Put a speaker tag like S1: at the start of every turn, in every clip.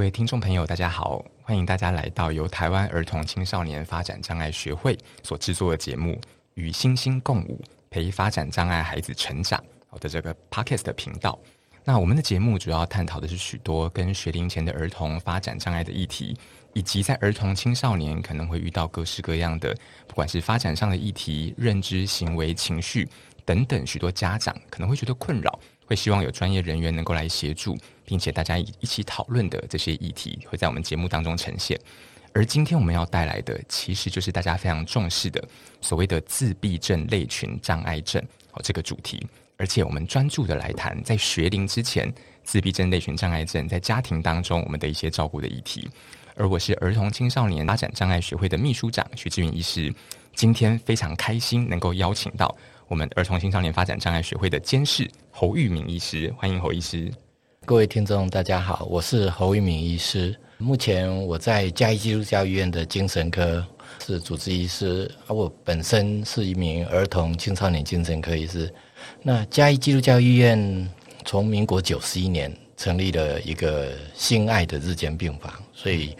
S1: 各位听众朋友，大家好，欢迎大家来到由台湾儿童青少年发展障碍学会所制作的节目《与星星共舞》，陪发展障碍孩子成长。我的这个 Podcast 的频道。那我们的节目主要探讨的是许多跟学龄前的儿童发展障碍的议题，以及在儿童青少年可能会遇到各式各样的，不管是发展上的议题、认知、行为、情绪等等，许多家长可能会觉得困扰。会希望有专业人员能够来协助，并且大家一一起讨论的这些议题，会在我们节目当中呈现。而今天我们要带来的，其实就是大家非常重视的所谓的自闭症类群障碍症哦这个主题。而且我们专注的来谈，在学龄之前，自闭症类群障碍症在家庭当中我们的一些照顾的议题。而我是儿童青少年发展障碍学会的秘书长徐志云医师，今天非常开心能够邀请到。我们儿童青少年发展障碍学会的监事侯玉敏医师，欢迎侯医师。
S2: 各位听众，大家好，我是侯玉敏医师。目前我在嘉义基督教医院的精神科是主治医师，而我本身是一名儿童青少年精神科医师。那嘉义基督教医院从民国九十一年成立了一个心爱的日间病房，所以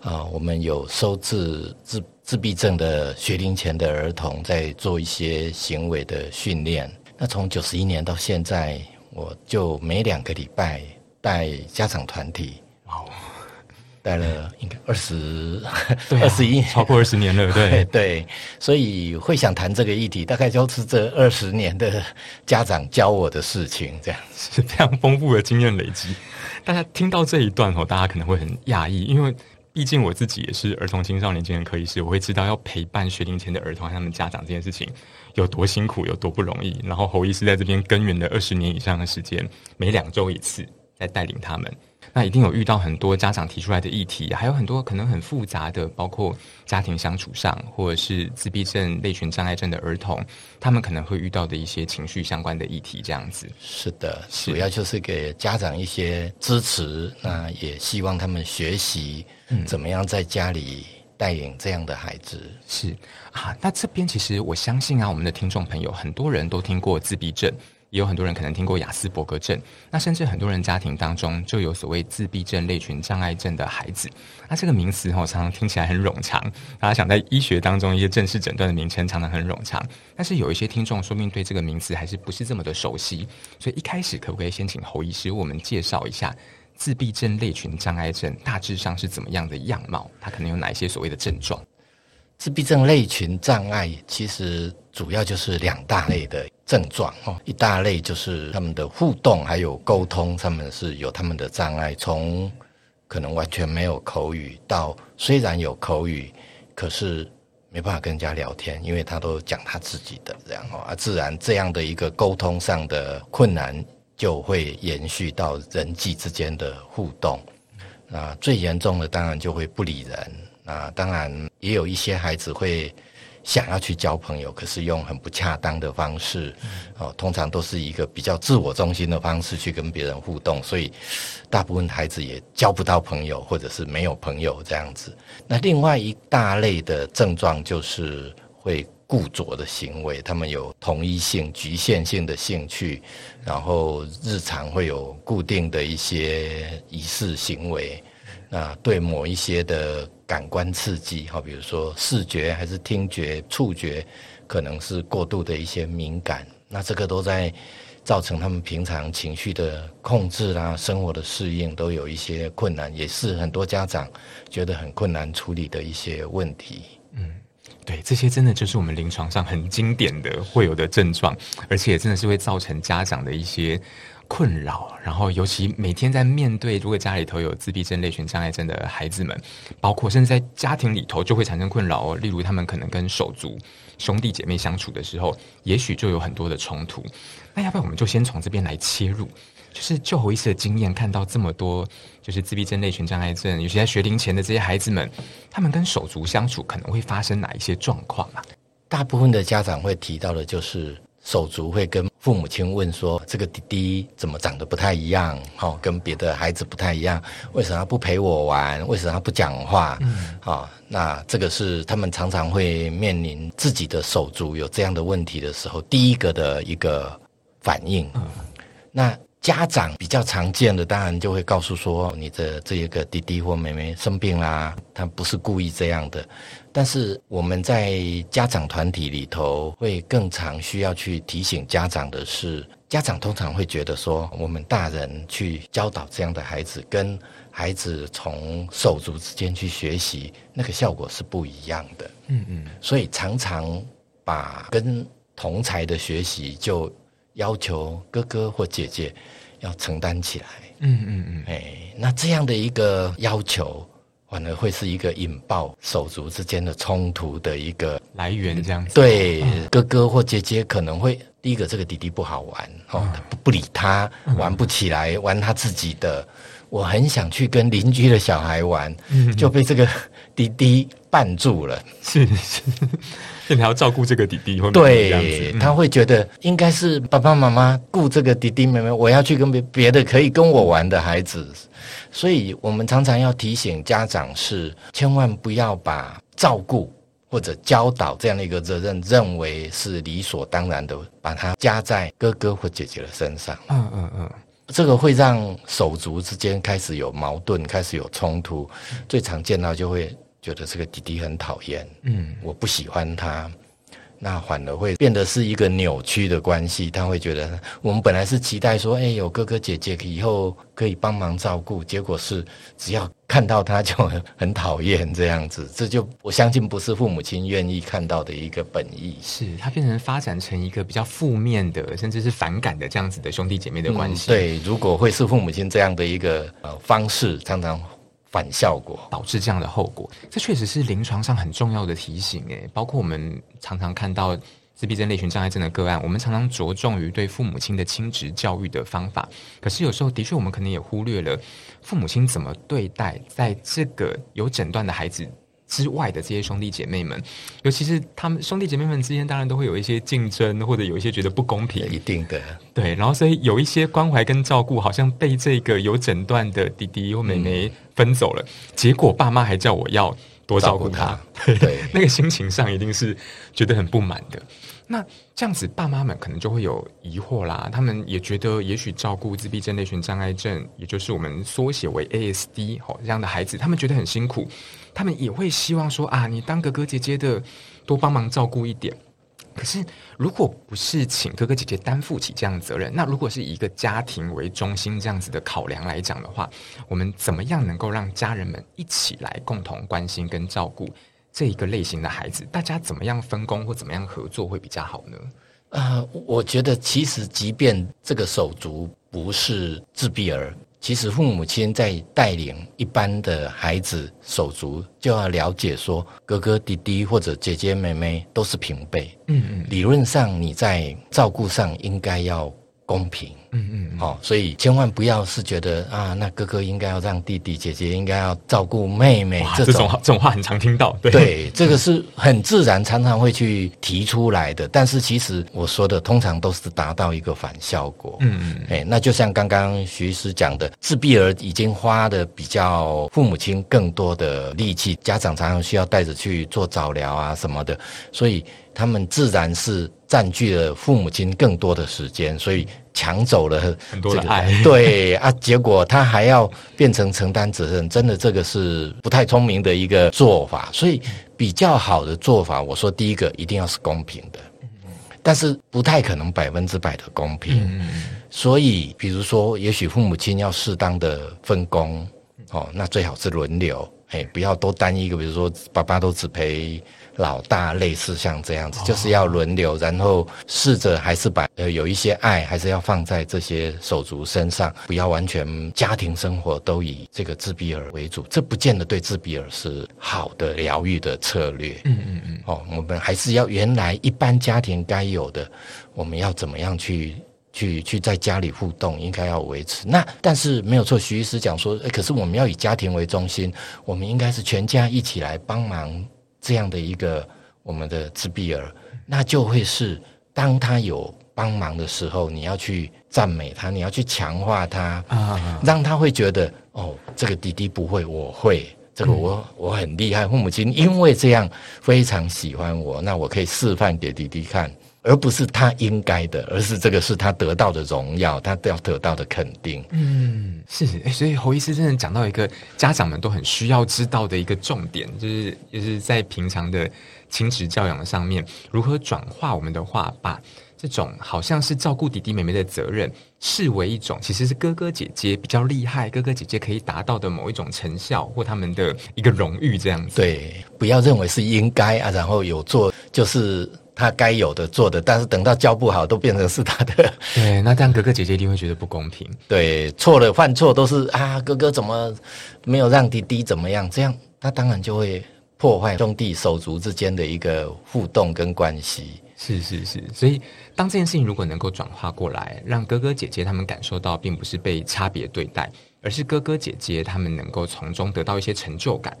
S2: 啊、我们有收治治自闭症的学龄前的儿童，在做一些行为的训练。那从九十一年到现在，我就每两个礼拜带家长团体，哦，带了应该二十二十一，
S1: 超过二十年了，对
S2: 对。所以会想谈这个议题，大概就是这二十年的家长教我的事情，这样
S1: 是非常丰富的经验累积。大家听到这一段哦，大家可能会很讶异，因为。毕竟我自己也是儿童青少年精神科医师，我会知道要陪伴学龄前的儿童和他们家长这件事情有多辛苦，有多不容易。然后侯医师在这边耕耘了二十年以上的时间，每两周一次在带领他们。那一定有遇到很多家长提出来的议题，还有很多可能很复杂的，包括家庭相处上，或者是自闭症类群障碍症的儿童，他们可能会遇到的一些情绪相关的议题，这样子。
S2: 是的，主要就是给家长一些支持，那也希望他们学习怎么样在家里带领这样的孩子。嗯、
S1: 是啊，那这边其实我相信啊，我们的听众朋友很多人都听过自闭症。也有很多人可能听过亚斯伯格症，那甚至很多人家庭当中就有所谓自闭症类群障碍症的孩子。那这个名词哈，常常听起来很冗长。大家想在医学当中一些正式诊断的名称，常常很冗长。但是有一些听众说不定对这个名词还是不是这么的熟悉，所以一开始可不可以先请侯医师为我们介绍一下自闭症类群障碍症大致上是怎么样的样貌？它可能有哪一些所谓的症状？
S2: 自闭症类群障碍其实主要就是两大类的症状哦，一大类就是他们的互动还有沟通上面是有他们的障碍，从可能完全没有口语到虽然有口语，可是没办法跟人家聊天，因为他都讲他自己的这样哦，啊，自然这样的一个沟通上的困难就会延续到人际之间的互动，那最严重的当然就会不理人。啊，当然也有一些孩子会想要去交朋友，可是用很不恰当的方式，哦，通常都是一个比较自我中心的方式去跟别人互动，所以大部分孩子也交不到朋友，或者是没有朋友这样子。那另外一大类的症状就是会固着的行为，他们有同一性、局限性的兴趣，然后日常会有固定的一些仪式行为。那对某一些的感官刺激，好，比如说视觉还是听觉、触觉，可能是过度的一些敏感，那这个都在造成他们平常情绪的控制啦、生活的适应都有一些困难，也是很多家长觉得很困难处理的一些问题。
S1: 嗯，对，这些真的就是我们临床上很经典的会有的症状，而且真的是会造成家长的一些。困扰，然后尤其每天在面对如果家里头有自闭症、类群障碍症的孩子们，包括甚至在家庭里头就会产生困扰哦。例如他们可能跟手足兄弟姐妹相处的时候，也许就有很多的冲突。那要不要我们就先从这边来切入，就是就侯医师的经验，看到这么多就是自闭症、类群障碍症，尤其在学龄前的这些孩子们，他们跟手足相处可能会发生哪一些状况啊？
S2: 大部分的家长会提到的就是。手足会跟父母亲问说：“这个弟弟怎么长得不太一样？哦，跟别的孩子不太一样，为什么他不陪我玩？为什么他不讲话？嗯，哦，那这个是他们常常会面临自己的手足有这样的问题的时候，第一个的一个反应。嗯，那家长比较常见的，当然就会告诉说：你的这一个弟弟或妹妹生病啦，他不是故意这样的。”但是我们在家长团体里头，会更常需要去提醒家长的是，家长通常会觉得说，我们大人去教导这样的孩子，跟孩子从手足之间去学习，那个效果是不一样的。嗯嗯，所以常常把跟同才的学习，就要求哥哥或姐姐要承担起来。嗯嗯嗯，哎，那这样的一个要求。反而会是一个引爆手足之间的冲突的一个
S1: 来源，这样子。
S2: 对，嗯、哥哥或姐姐可能会第一个，这个弟弟不好玩，哦，嗯、不不理他，玩不起来，玩他自己的。我很想去跟邻居的小孩玩，嗯、就被这个 弟弟绊住了。
S1: 是是，你还要照顾这个弟弟，
S2: 对，他会觉得应该是爸爸妈妈顾这个弟弟妹妹，我要去跟别别的可以跟我玩的孩子。所以我们常常要提醒家长是，千万不要把照顾或者教导这样的一个责任认为是理所当然的，把它加在哥哥或姐姐的身上。嗯嗯嗯，这个会让手足之间开始有矛盾，开始有冲突。最常见到就会觉得这个弟弟很讨厌，嗯，我不喜欢他。那反而会变得是一个扭曲的关系，他会觉得我们本来是期待说，哎，有哥哥姐姐以后可以帮忙照顾，结果是只要看到他就很很讨厌这样子，这就我相信不是父母亲愿意看到的一个本意。
S1: 是他变成发展成一个比较负面的，甚至是反感的这样子的兄弟姐妹的关系。
S2: 嗯，对，如果会是父母亲这样的一个呃方式，常常。反效果
S1: 导致这样的后果，这确实是临床上很重要的提醒诶。包括我们常常看到自闭症类群障碍症的个案，我们常常着重于对父母亲的亲职教育的方法，可是有时候的确我们可能也忽略了父母亲怎么对待在这个有诊断的孩子之外的这些兄弟姐妹们，尤其是他们兄弟姐妹们之间，当然都会有一些竞争，或者有一些觉得不公平。
S2: 一定的，
S1: 对。然后，所以有一些关怀跟照顾，好像被这个有诊断的弟弟或妹妹分走了。嗯、结果，爸妈还叫我要多照顾他，那个心情上一定是觉得很不满的。那这样子，爸妈们可能就会有疑惑啦。他们也觉得，也许照顾自闭症类群障碍症，也就是我们缩写为 ASD 哦这样的孩子，他们觉得很辛苦。他们也会希望说啊，你当哥哥姐姐的，多帮忙照顾一点。可是，如果不是请哥哥姐姐担负起这样的责任，那如果是以一个家庭为中心这样子的考量来讲的话，我们怎么样能够让家人们一起来共同关心跟照顾这一个类型的孩子？大家怎么样分工或怎么样合作会比较好呢？
S2: 呃，我觉得其实即便这个手足不是自闭儿。其实父母亲在带领一般的孩子手足，就要了解说，哥哥弟弟或者姐姐妹妹都是平辈。嗯嗯，理论上你在照顾上应该要公平。嗯嗯，好、哦，所以千万不要是觉得啊，那哥哥应该要让弟弟，姐姐应该要照顾妹妹。这种
S1: 这种这种话很常听到。对，
S2: 对，这个是很自然，常常会去提出来的。但是其实我说的通常都是达到一个反效果。嗯嗯，哎，那就像刚刚徐医师讲的，自闭儿已经花的比较父母亲更多的力气，家长常常需要带着去做早疗啊什么的，所以他们自然是占据了父母亲更多的时间，所以。抢走了
S1: 很多的爱，
S2: 对啊，结果他还要变成承担责任，真的这个是不太聪明的一个做法。所以比较好的做法，我说第一个一定要是公平的，但是不太可能百分之百的公平。所以比如说，也许父母亲要适当的分工，哦，那最好是轮流。哎，不要都单一个，比如说爸爸都只陪老大，类似像这样子，就是要轮流，然后试着还是把呃有一些爱，还是要放在这些手足身上，不要完全家庭生活都以这个自闭儿为主，这不见得对自闭儿是好的疗愈的策略。嗯嗯嗯。哦，我们还是要原来一般家庭该有的，我们要怎么样去？去去在家里互动，应该要维持。那但是没有错，徐医师讲说，诶，可是我们要以家庭为中心，我们应该是全家一起来帮忙这样的一个我们的自闭儿，那就会是当他有帮忙的时候，你要去赞美他，你要去强化他，啊，让他会觉得哦，这个弟弟不会，我会，这个我我很厉害。父母亲因为这样非常喜欢我，那我可以示范给弟弟看。而不是他应该的，而是这个是他得到的荣耀，他要得到的肯定。
S1: 嗯，是，所以侯医师真的讲到一个家长们都很需要知道的一个重点，就是就是在平常的亲子教养上面，如何转化我们的话，把这种好像是照顾弟弟妹妹的责任，视为一种其实是哥哥姐姐比较厉害，哥哥姐姐可以达到的某一种成效或他们的一个荣誉，这样子。
S2: 对，不要认为是应该啊，然后有做就是。他该有的做的，但是等到教不好，都变成是他的。
S1: 对，那这样哥哥姐姐一定会觉得不公平。
S2: 对，错了犯错都是啊，哥哥怎么没有让弟弟怎么样？这样他当然就会破坏兄弟手足之间的一个互动跟关系。
S1: 是是是，所以当这件事情如果能够转化过来，让哥哥姐姐他们感受到，并不是被差别对待，而是哥哥姐姐他们能够从中得到一些成就感。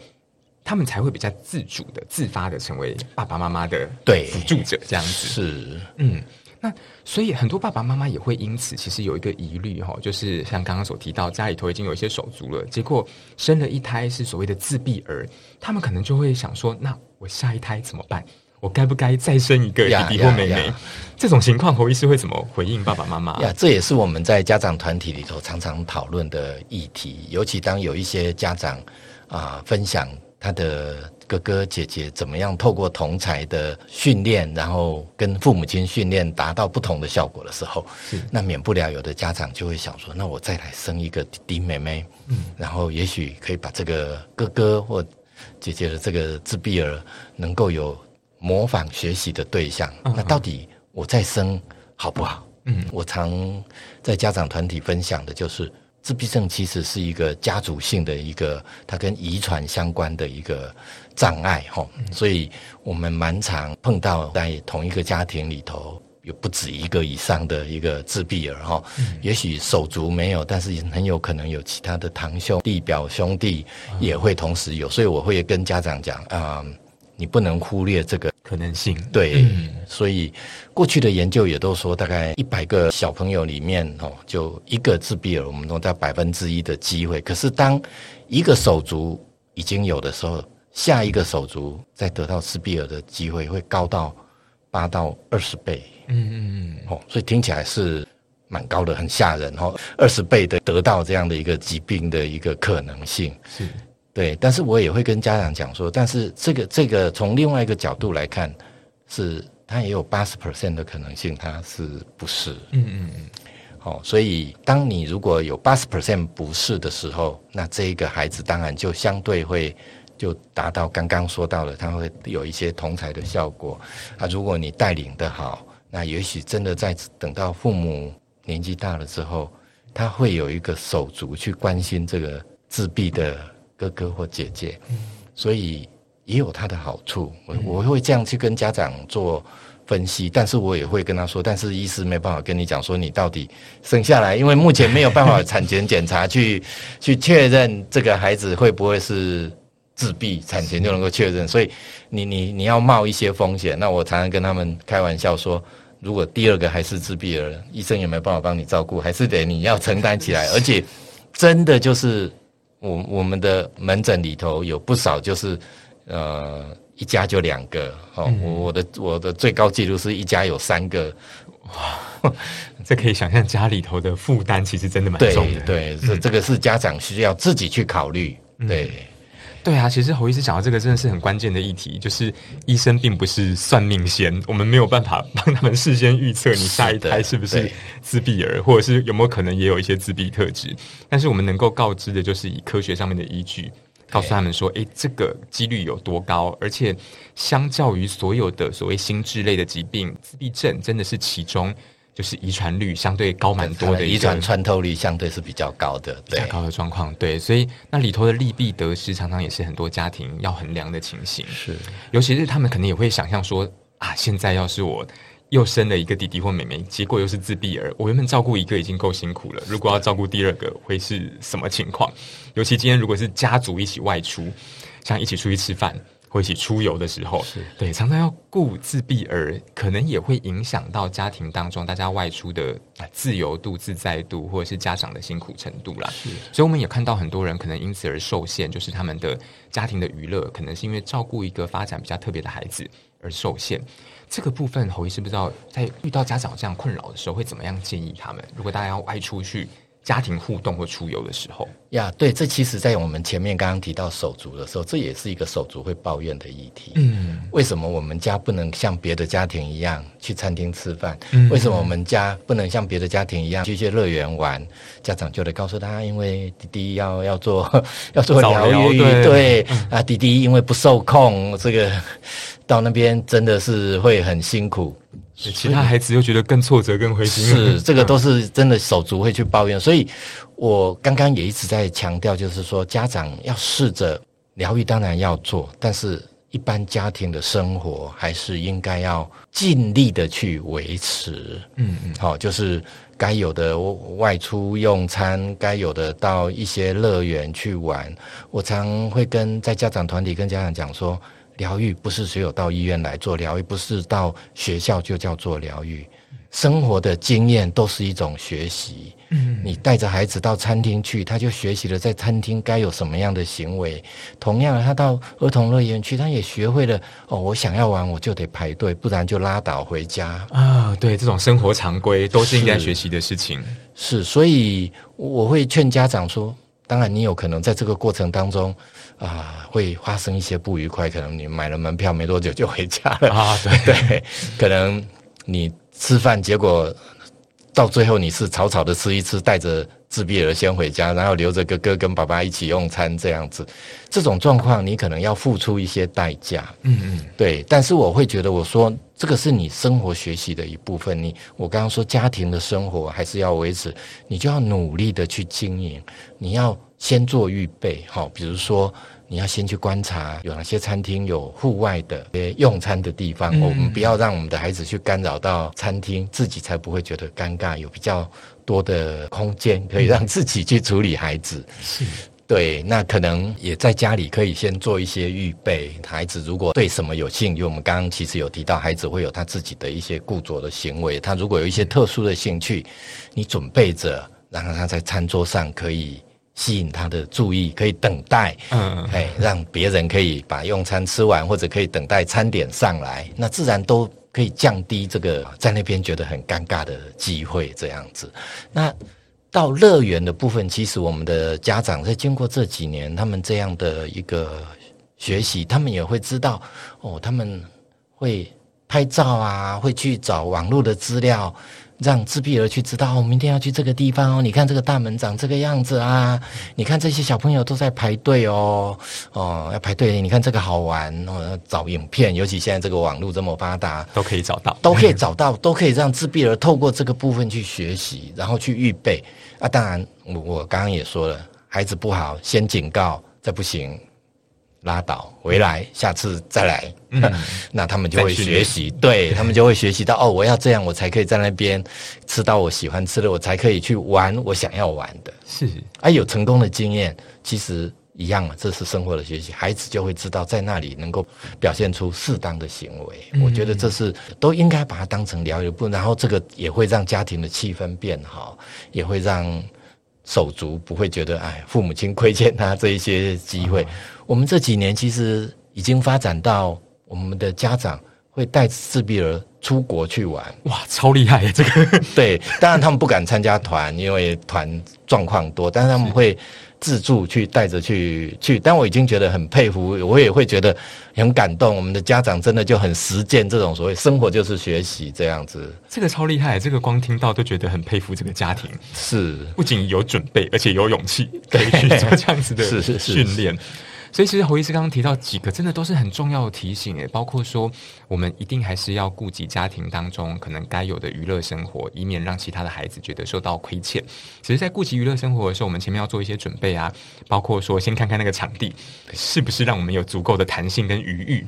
S1: 他们才会比较自主的、自发的成为爸爸妈妈的对辅助者，这样子
S2: 是
S1: 嗯，那所以很多爸爸妈妈也会因此其实有一个疑虑哈，就是像刚刚所提到，家里头已经有一些手足了，结果生了一胎是所谓的自闭儿，他们可能就会想说，那我下一胎怎么办？我该不该再生一个弟弟或妹妹？这种情况，侯医师会怎么回应爸爸妈妈？
S2: 呀，这也是我们在家长团体里头常常讨论的议题，尤其当有一些家长啊、呃、分享。他的哥哥姐姐怎么样透过同才的训练，然后跟父母亲训练，达到不同的效果的时候，那免不了有的家长就会想说：那我再来生一个弟弟妹妹，嗯，然后也许可以把这个哥哥或姐姐的这个自闭儿能够有模仿学习的对象。那到底我再生好不好？嗯，我常在家长团体分享的就是。自闭症其实是一个家族性的一个，它跟遗传相关的一个障碍哈，所以我们蛮常碰到在同一个家庭里头有不止一个以上的一个自闭儿哈，也许手足没有，但是很有可能有其他的堂兄弟、表兄弟也会同时有，所以我会跟家长讲啊。你不能忽略这个
S1: 可能性，
S2: 对，嗯、所以过去的研究也都说，大概一百个小朋友里面哦，就一个自闭儿，我们都在百分之一的机会。可是当一个手足已经有的时候，下一个手足再得到自闭儿的机会会高到八到二十倍。嗯嗯嗯，哦，所以听起来是蛮高的，很吓人哦，二十倍的得到这样的一个疾病的一个可能性是。对，但是我也会跟家长讲说，但是这个这个从另外一个角度来看，是他也有八十 percent 的可能性，他是不是？嗯嗯嗯。好，所以当你如果有八十 percent 不是的时候，那这一个孩子当然就相对会就达到刚刚说到的，他会有一些同才的效果。啊，如果你带领的好，那也许真的在等到父母年纪大了之后，他会有一个手足去关心这个自闭的。哥哥或姐姐，所以也有他的好处。我我会这样去跟家长做分析，但是我也会跟他说，但是医师没办法跟你讲说你到底生下来，因为目前没有办法产前检查去 去确认这个孩子会不会是自闭，产前就能够确认。所以你你你要冒一些风险。那我常常跟他们开玩笑说，如果第二个还是自闭儿，医生也没有办法帮你照顾，还是得你要承担起来，而且真的就是。我我们的门诊里头有不少，就是呃一家就两个哦。我、嗯、我的我的最高纪录是一家有三个，
S1: 哇，这可以想象家里头的负担其实真的蛮重的。
S2: 对，这、嗯、这个是家长需要自己去考虑。对。嗯
S1: 对啊，其实侯医师讲到这个真的是很关键的议题，就是医生并不是算命仙，我们没有办法帮他们事先预测你下一胎是不是自闭儿，或者是有没有可能也有一些自闭特质。但是我们能够告知的就是以科学上面的依据告诉他们说，诶，这个几率有多高？而且，相较于所有的所谓心智类的疾病，自闭症真的是其中。就是遗传率相对高蛮多的，遗传
S2: 穿透率相对是比较高的，对，
S1: 比较高的状况，对，所以那里头的利弊得失，常常也是很多家庭要衡量的情形。
S2: 是，
S1: 尤其是他们可能也会想象说啊，现在要是我又生了一个弟弟或妹妹，结果又是自闭儿，我原本照顾一个已经够辛苦了，如果要照顾第二个，会是什么情况？尤其今天如果是家族一起外出，像一起出去吃饭。会一起出游的时候，对，常常要顾自闭儿，可能也会影响到家庭当中大家外出的自由度、自在度，或者是家长的辛苦程度啦。所以我们也看到很多人可能因此而受限，就是他们的家庭的娱乐，可能是因为照顾一个发展比较特别的孩子而受限。这个部分，侯医师不知道在遇到家长这样困扰的时候，会怎么样建议他们？如果大家要外出去。家庭互动或出游的时候
S2: 呀，yeah, 对，这其实，在我们前面刚刚提到手足的时候，这也是一个手足会抱怨的议题。嗯，为什么我们家不能像别的家庭一样去餐厅吃饭？嗯，为什么我们家不能像别的家庭一样去一些乐园玩？家长就得告诉他，因为弟弟要要做要做疗愈，对，啊，弟弟因为不受控，这个到那边真的是会很辛苦。
S1: 其他孩子又觉得更挫折、更灰心。
S2: 是，这个都是真的手足会去抱怨。所以我刚刚也一直在强调，就是说家长要试着疗愈，当然要做，但是一般家庭的生活还是应该要尽力的去维持。嗯嗯，好，就是该有的外出用餐，该有的到一些乐园去玩。我常会跟在家长团体跟家长讲说。疗愈不是只有到医院来做疗愈，不是到学校就叫做疗愈。生活的经验都是一种学习。嗯，你带着孩子到餐厅去，他就学习了在餐厅该有什么样的行为。同样，他到儿童乐园去，他也学会了哦，我想要玩，我就得排队，不然就拉倒回家。
S1: 啊，对，这种生活常规都是应该学习的事情。
S2: 是，是，所以我会劝家长说，当然你有可能在这个过程当中。啊，会发生一些不愉快，可能你买了门票没多久就回家了。啊，对。对，可能你吃饭，结果到最后你是草草的吃一吃，带着自闭儿先回家，然后留着哥哥跟爸爸一起用餐这样子，这种状况你可能要付出一些代价，嗯嗯，对，但是我会觉得，我说这个是你生活学习的一部分，你我刚刚说家庭的生活还是要维持，你就要努力的去经营，你要先做预备，好，比如说。你要先去观察有哪些餐厅有户外的用餐的地方，嗯，我们不要让我们的孩子去干扰到餐厅，自己才不会觉得尴尬。有比较多的空间可以让自己去处理孩子，是对。那可能也在家里可以先做一些预备。孩子如果对什么有兴趣，我们刚刚其实有提到，孩子会有他自己的一些固着的行为。他如果有一些特殊的兴趣，你准备着，让他在餐桌上可以。吸引他的注意，可以等待，嗯，哎，让别人可以把用餐吃完，或者可以等待餐点上来，那自然都可以降低这个在那边觉得很尴尬的机会。这样子，那到乐园的部分，其实我们的家长在经过这几年他们这样的一个学习，他们也会知道哦，他们会拍照啊，会去找网络的资料。让自闭儿去知道，我明天要去这个地方哦。你看这个大门长这个样子啊，你看这些小朋友都在排队哦，哦，要排队。你看这个好玩哦，找影片，尤其现在这个网络这么发达，
S1: 都可以找到，
S2: 都可以找到，都可以让自闭儿透过这个部分去学习，然后去预备。啊，当然，我我刚刚也说了，孩子不好，先警告，这不行。拉倒，回来，下次再来。嗯、那他们就会学习，对他们就会学习到哦，我要这样，我才可以在那边吃到我喜欢吃的，我才可以去玩我想要玩的。是，啊，有成功的经验，其实一样啊，这是生活的学习，孩子就会知道在那里能够表现出适当的行为。嗯、我觉得这是都应该把它当成疗愈部，然后这个也会让家庭的气氛变好，也会让手足不会觉得哎，父母亲亏欠他这一些机会。嗯我们这几年其实已经发展到，我们的家长会带自闭儿出国去玩，
S1: 哇，超厉害！这个
S2: 对，当然他们不敢参加团，因为团状况多，但是他们会自助去带着去去。但我已经觉得很佩服，我也会觉得很感动。我们的家长真的就很实践这种所谓生活就是学习这样子，
S1: 这个超厉害！这个光听到都觉得很佩服这个家庭，
S2: 是
S1: 不仅有准备，而且有勇气可以去做 这样子的是是训练。所以其实侯医师刚刚提到几个，真的都是很重要的提醒诶，包括说我们一定还是要顾及家庭当中可能该有的娱乐生活，以免让其他的孩子觉得受到亏欠。其实，在顾及娱乐生活的时候，我们前面要做一些准备啊，包括说先看看那个场地是不是让我们有足够的弹性跟余裕，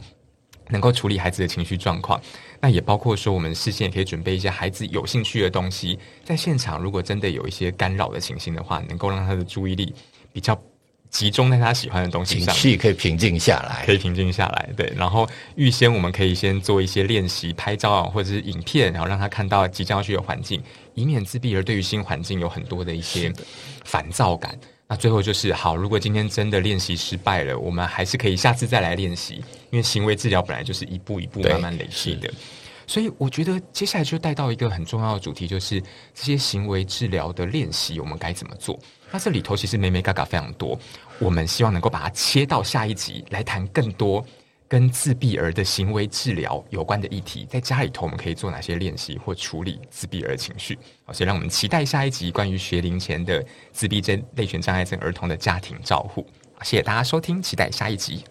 S1: 能够处理孩子的情绪状况。那也包括说，我们事先也可以准备一些孩子有兴趣的东西，在现场如果真的有一些干扰的情形的话，能够让他的注意力比较。集中在他喜欢的东西上，
S2: 情绪可以平静下来，
S1: 可以平静下来。对，然后预先我们可以先做一些练习，拍照或者是影片，然后让他看到即将要去的环境，以免自闭而对于新环境有很多的一些烦躁感。那最后就是好，如果今天真的练习失败了，我们还是可以下次再来练习，因为行为治疗本来就是一步一步慢慢累积的。所以我觉得接下来就带到一个很重要的主题，就是这些行为治疗的练习，我们该怎么做？那这里头其实眉眉角角非常多，我们希望能够把它切到下一集来谈更多跟自闭儿的行为治疗有关的议题。在家里头我们可以做哪些练习或处理自闭儿情绪？好，所以让我们期待下一集关于学龄前的自闭症类群障碍症儿童的家庭照护。谢谢大家收听，期待下一集。